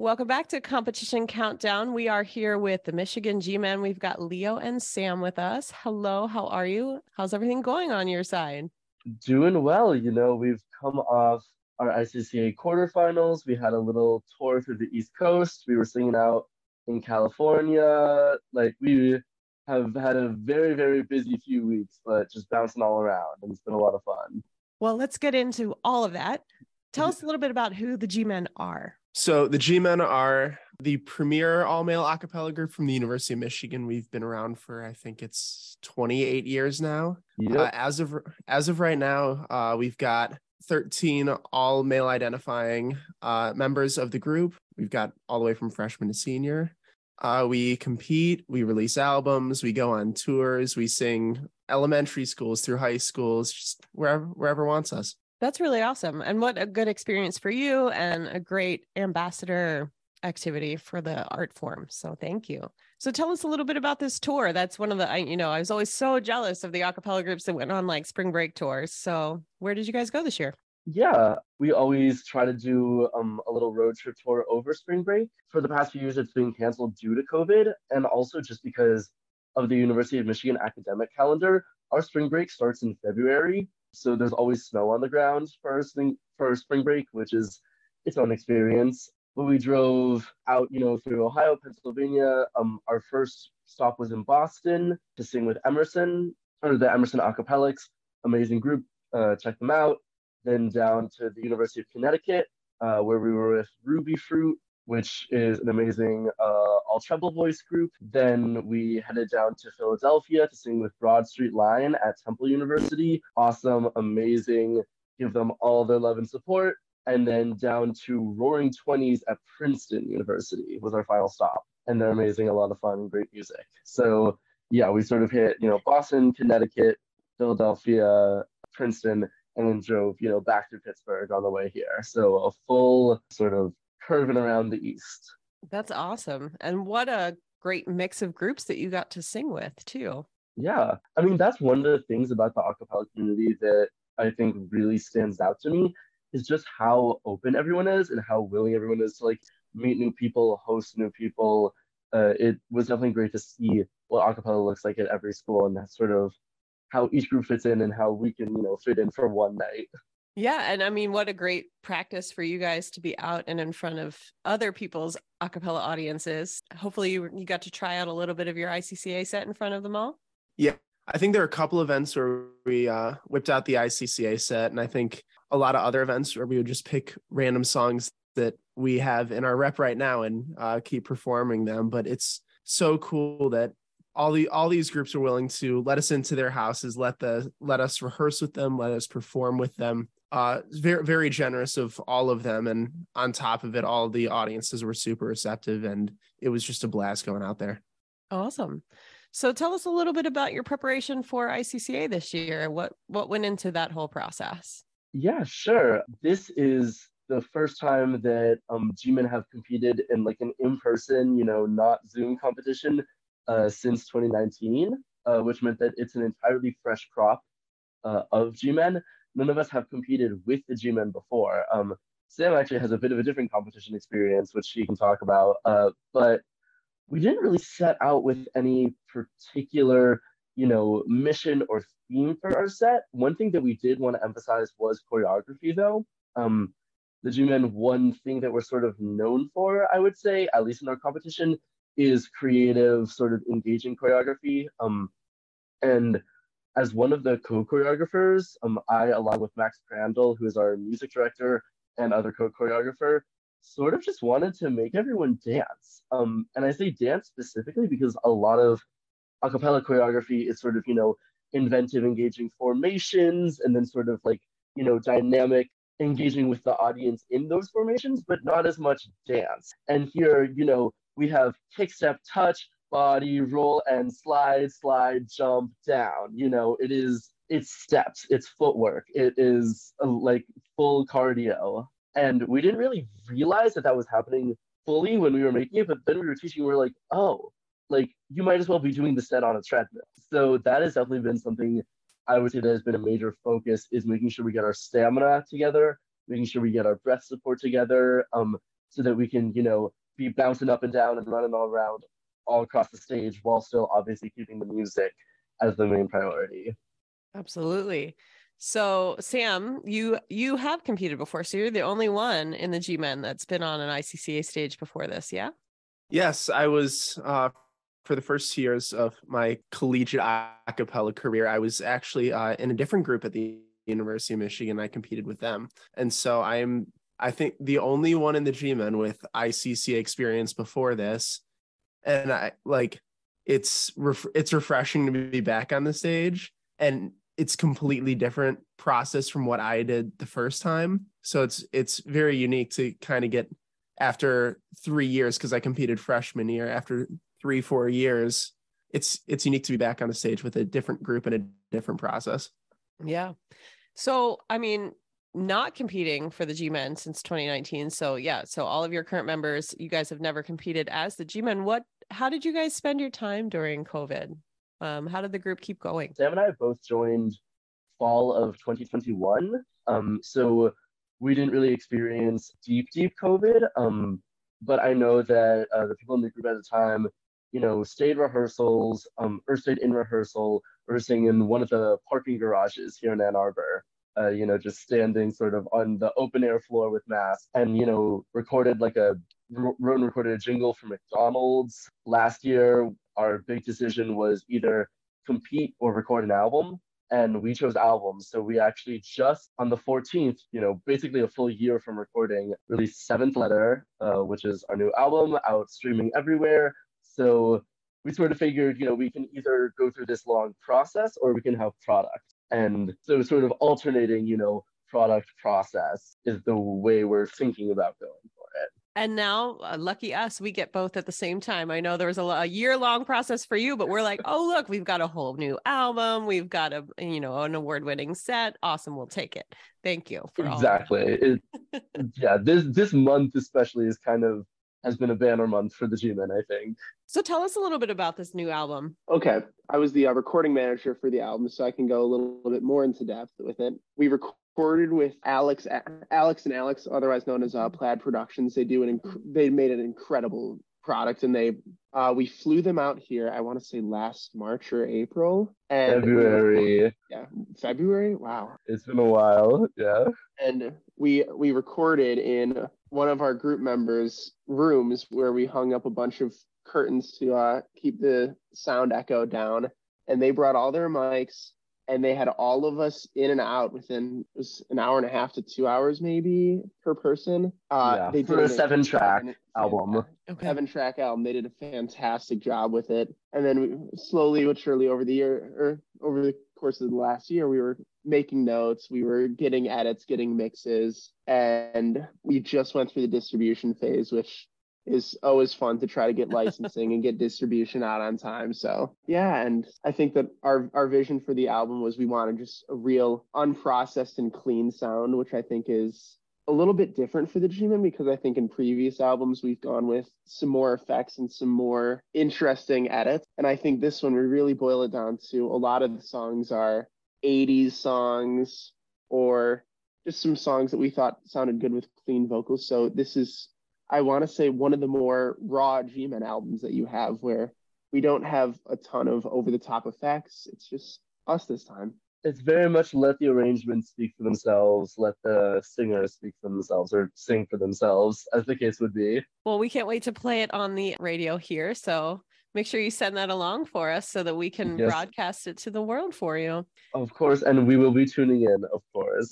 Welcome back to Competition Countdown. We are here with the Michigan G Men. We've got Leo and Sam with us. Hello, how are you? How's everything going on your side? Doing well. You know, we've come off our ICCA quarterfinals. We had a little tour through the East Coast. We were singing out in California. Like, we have had a very, very busy few weeks, but just bouncing all around. And it's been a lot of fun. Well, let's get into all of that. Tell us a little bit about who the G Men are. So the G-Men are the premier all-male a cappella group from the University of Michigan. We've been around for I think it's 28 years now. Yep. Uh, as of as of right now, uh, we've got 13 all-male identifying uh, members of the group. We've got all the way from freshman to senior. Uh, we compete, we release albums, we go on tours, we sing elementary schools through high schools, just wherever wherever wants us. That's really awesome. And what a good experience for you and a great ambassador activity for the art form. So thank you. So tell us a little bit about this tour. That's one of the, I, you know, I was always so jealous of the acapella groups that went on like spring break tours. So where did you guys go this year? Yeah, we always try to do um, a little road trip tour over spring break. For the past few years, it's been canceled due to COVID, and also just because of the University of Michigan academic calendar. Our spring break starts in February, so there's always snow on the ground for spring for spring break, which is its own experience. But we drove out, you know, through Ohio, Pennsylvania. Um, our first stop was in Boston to sing with Emerson or the Emerson Acapellics, amazing group. Uh, check them out. Then down to the University of Connecticut, uh, where we were with Ruby Fruit, which is an amazing uh, all treble voice group. Then we headed down to Philadelphia to sing with Broad Street Line at Temple University. Awesome, amazing. Give them all their love and support. And then down to Roaring Twenties at Princeton University was our final stop. And they're amazing, a lot of fun, great music. So yeah, we sort of hit, you know, Boston, Connecticut, Philadelphia, Princeton, and then drove, you know, back to Pittsburgh on the way here. So a full sort of curving around the east. That's awesome. And what a great mix of groups that you got to sing with too. Yeah. I mean, that's one of the things about the acapella community that I think really stands out to me is just how open everyone is and how willing everyone is to like meet new people, host new people. Uh, it was definitely great to see what acapella looks like at every school and that sort of how each group fits in and how we can, you know, fit in for one night. Yeah. And I mean, what a great practice for you guys to be out and in front of other people's acapella audiences. Hopefully, you, you got to try out a little bit of your ICCA set in front of them all. Yeah. I think there are a couple events where we uh, whipped out the ICCA set. And I think a lot of other events where we would just pick random songs that we have in our rep right now and uh, keep performing them. But it's so cool that all the all these groups are willing to let us into their houses, let the let us rehearse with them, let us perform with them, uh very very generous of all of them. And on top of it all the audiences were super receptive and it was just a blast going out there. Awesome. So tell us a little bit about your preparation for ICCA this year. What what went into that whole process? Yeah sure. This is the first time that um G-Men have competed in like an in-person you know not zoom competition uh since 2019 uh, which meant that it's an entirely fresh crop uh, of G-Men none of us have competed with the G-Men before. Um, Sam actually has a bit of a different competition experience, which she can talk about. Uh, but we didn't really set out with any particular, you know, mission or theme for our set. One thing that we did want to emphasize was choreography, though. Um, the G-Men, one thing that we're sort of known for, I would say, at least in our competition, is creative, sort of engaging choreography. Um, and as one of the co-choreographers, um, I, along with Max Crandall, who is our music director and other co-choreographer, sort of just wanted to make everyone dance. Um, and I say dance specifically because a lot of a cappella choreography is sort of, you know, inventive, engaging formations, and then sort of like, you know, dynamic, engaging with the audience in those formations, but not as much dance. And here, you know, we have kick, step, touch, body roll and slide, slide, jump down. You know, it is it's steps, it's footwork, it is uh, like full cardio. And we didn't really realize that that was happening fully when we were making it, but then we were teaching, we are like, oh, like you might as well be doing the set on a treadmill. So that has definitely been something I would say that has been a major focus is making sure we get our stamina together, making sure we get our breath support together, um, so that we can, you know, be bouncing up and down and running all around all across the stage while still obviously keeping the music as the main priority. Absolutely. So Sam, you you have competed before, so you're the only one in the G Men that's been on an ICCA stage before this, yeah? Yes, I was uh, for the first years of my collegiate a cappella career. I was actually uh, in a different group at the University of Michigan. I competed with them, and so I am I think the only one in the G Men with ICCA experience before this, and I like it's ref- it's refreshing to be back on the stage and it's completely different process from what I did the first time. So it's it's very unique to kind of get after three years because I competed freshman year. After three four years, it's it's unique to be back on the stage with a different group and a different process. Yeah. So I mean, not competing for the G Men since 2019. So yeah, so all of your current members, you guys have never competed as the G Men. What? How did you guys spend your time during COVID? Um, how did the group keep going? Sam and I both joined fall of 2021. Um, so we didn't really experience deep, deep COVID. Um, but I know that uh, the people in the group at the time, you know, stayed rehearsals, um, or stayed in rehearsal, rehearsing in one of the parking garages here in Ann Arbor. Uh, you know, just standing sort of on the open air floor with masks, and you know, recorded like a wrote and recorded a jingle for McDonald's last year our big decision was either compete or record an album and we chose albums. So we actually just on the 14th, you know, basically a full year from recording, released Seventh Letter, uh, which is our new album out streaming everywhere. So we sort of figured, you know, we can either go through this long process or we can have product. And so sort of alternating, you know, product process is the way we're thinking about going and now uh, lucky us we get both at the same time i know there was a, a year long process for you but we're like oh look we've got a whole new album we've got a you know an award winning set awesome we'll take it thank you exactly it, yeah this this month especially is kind of has been a banner month for the G-Men, I think. So tell us a little bit about this new album. Okay. I was the uh, recording manager for the album, so I can go a little, little bit more into depth with it. We rec- recorded with Alex, Alex and Alex, otherwise known as uh, Plaid Productions. They do an inc- they made an incredible product, and they uh, we flew them out here. I want to say last March or April. And February. Yeah, February. Wow, it's been a while. Yeah. And we we recorded in one of our group members' rooms where we hung up a bunch of curtains to uh, keep the sound echo down. And they brought all their mics and they had all of us in and out within was an hour and a half to two hours maybe per person. Uh, yeah, they did a seven track album. Okay. Seven track album. They did a fantastic job with it. And then we, slowly but surely over the year or over the course of the last year, we were making notes, we were getting edits, getting mixes, and we just went through the distribution phase, which is always fun to try to get licensing and get distribution out on time. So yeah, and I think that our our vision for the album was we wanted just a real unprocessed and clean sound, which I think is a little bit different for the G-Men because I think in previous albums we've gone with some more effects and some more interesting edits. And I think this one we really boil it down to a lot of the songs are 80s songs or just some songs that we thought sounded good with clean vocals. So this is I want to say one of the more raw G-Men albums that you have where we don't have a ton of over the top effects. It's just us this time. It's very much let the arrangements speak for themselves, let the singers speak for themselves or sing for themselves, as the case would be. Well, we can't wait to play it on the radio here. So make sure you send that along for us so that we can yes. broadcast it to the world for you. Of course, and we will be tuning in, of course.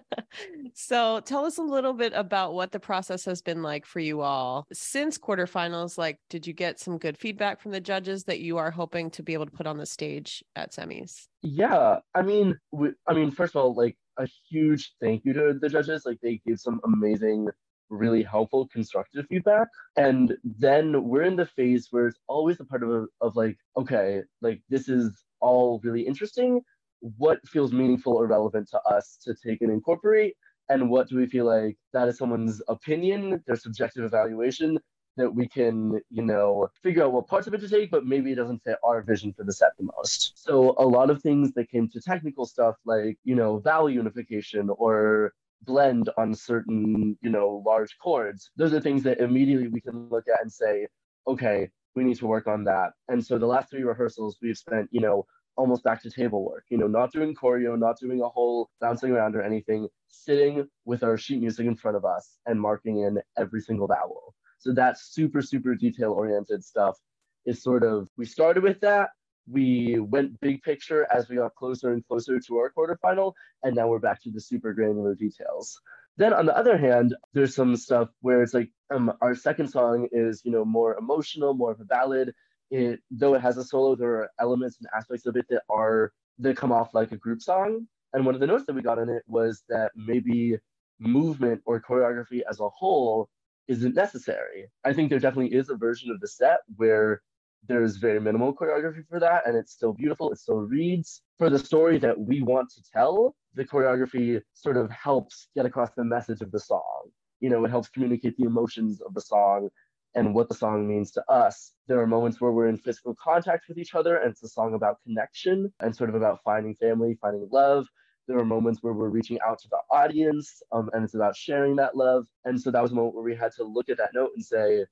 so, tell us a little bit about what the process has been like for you all since quarterfinals. Like, did you get some good feedback from the judges that you are hoping to be able to put on the stage at semis? Yeah, I mean, we, I mean, first of all, like a huge thank you to the judges. Like, they gave some amazing really helpful constructive feedback. And then we're in the phase where it's always a part of, of like okay like this is all really interesting. What feels meaningful or relevant to us to take and incorporate? And what do we feel like that is someone's opinion their subjective evaluation that we can, you know, figure out what parts of it to take, but maybe it doesn't fit our vision for the set the most. So a lot of things that came to technical stuff like, you know, vowel unification or blend on certain, you know, large chords, those are things that immediately we can look at and say, okay, we need to work on that. And so the last three rehearsals, we've spent, you know, almost back to table work, you know, not doing choreo, not doing a whole bouncing around or anything, sitting with our sheet music in front of us and marking in every single vowel. So that super, super detail oriented stuff is sort of, we started with that. We went big picture as we got closer and closer to our quarterfinal, and now we're back to the super granular details. Then on the other hand, there's some stuff where it's like um, our second song is, you know, more emotional, more of a ballad. It though it has a solo, there are elements and aspects of it that are that come off like a group song. And one of the notes that we got in it was that maybe movement or choreography as a whole isn't necessary. I think there definitely is a version of the set where there's very minimal choreography for that and it's still beautiful it still reads. For the story that we want to tell the choreography sort of helps get across the message of the song. You know it helps communicate the emotions of the song and what the song means to us. There are moments where we're in physical contact with each other and it's a song about connection and sort of about finding family finding love. There are moments where we're reaching out to the audience um, and it's about sharing that love. And so that was a moment where we had to look at that note and say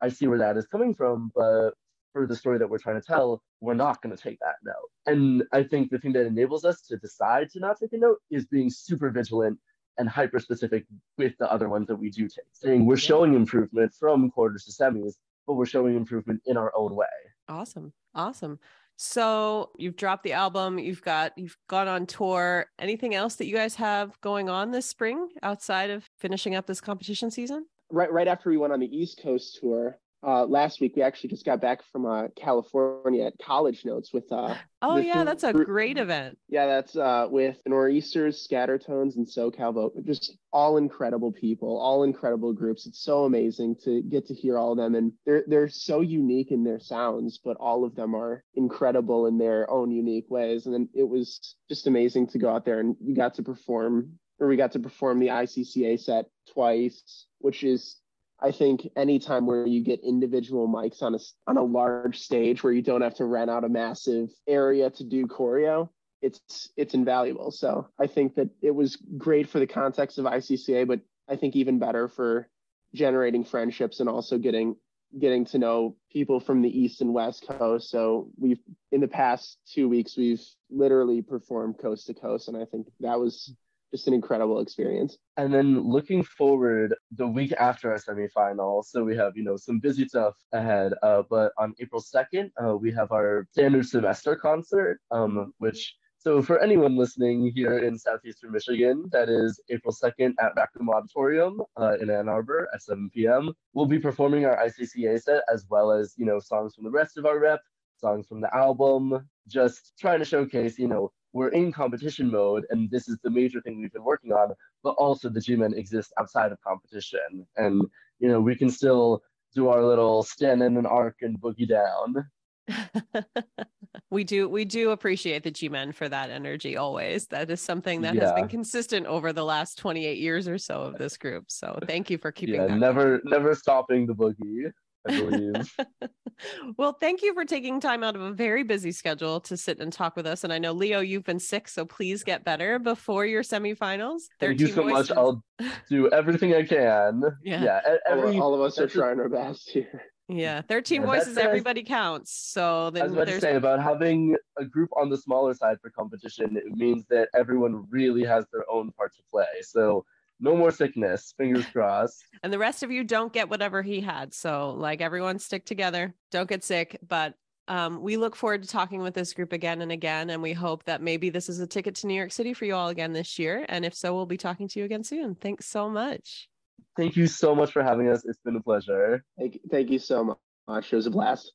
I see where that is coming from, but for the story that we're trying to tell, we're not going to take that note. And I think the thing that enables us to decide to not take a note is being super vigilant and hyper specific with the other ones that we do take, saying we're showing improvement from quarters to semis, but we're showing improvement in our own way. Awesome. Awesome. So you've dropped the album, you've got you've gone on tour. Anything else that you guys have going on this spring outside of finishing up this competition season? Right right after we went on the East Coast tour, uh, last week we actually just got back from uh, California at College Notes with. Uh, oh yeah, that's a great event. Yeah, that's uh, with Nor'easters, Scattertones, and SoCal VoCals. Just all incredible people, all incredible groups. It's so amazing to get to hear all of them, and they're they're so unique in their sounds, but all of them are incredible in their own unique ways. And then it was just amazing to go out there and you got to perform, or we got to perform the ICCA set twice, which is I think anytime where you get individual mics on a on a large stage where you don't have to rent out a massive area to do choreo, it's it's invaluable. So I think that it was great for the context of ICCA, but I think even better for generating friendships and also getting getting to know people from the east and west coast so we've in the past two weeks we've literally performed coast to coast and i think that was just an incredible experience. And then looking forward, the week after our semifinal, so we have you know some busy stuff ahead. Uh, but on April second, uh, we have our standard semester concert, um, which. So for anyone listening here in southeastern Michigan, that is April 2nd at Rackham Auditorium uh, in Ann Arbor at 7 p.m. We'll be performing our ICCA set as well as, you know, songs from the rest of our rep, songs from the album, just trying to showcase, you know, we're in competition mode and this is the major thing we've been working on but also the g-men exist outside of competition. And you know we can still do our little stand in an arc and boogie down. We do we do appreciate the g-men for that energy always. That is something that yeah. has been consistent over the last 28 years or so of this group. So thank you for keeping yeah, never never stopping the boogie I believe. well, thank you for taking time out of a very busy schedule to sit and talk with us. And I know Leo, you've been sick, so please get better before your semifinals. Thank you so voices. much. I'll do everything I can. Yeah, yeah. Every, all, all of us are trying our best here. Yeah, 13 yeah, voices, everybody counts. So then I was about to say about having a group on the smaller side for competition, it means that everyone really has their own part to play. So no more sickness. Fingers crossed. And the rest of you don't get whatever he had. So, like, everyone stick together. Don't get sick. But um, we look forward to talking with this group again and again. And we hope that maybe this is a ticket to New York City for you all again this year. And if so, we'll be talking to you again soon. Thanks so much. Thank you so much for having us. It's been a pleasure. Thank, thank you so much. It was a blast.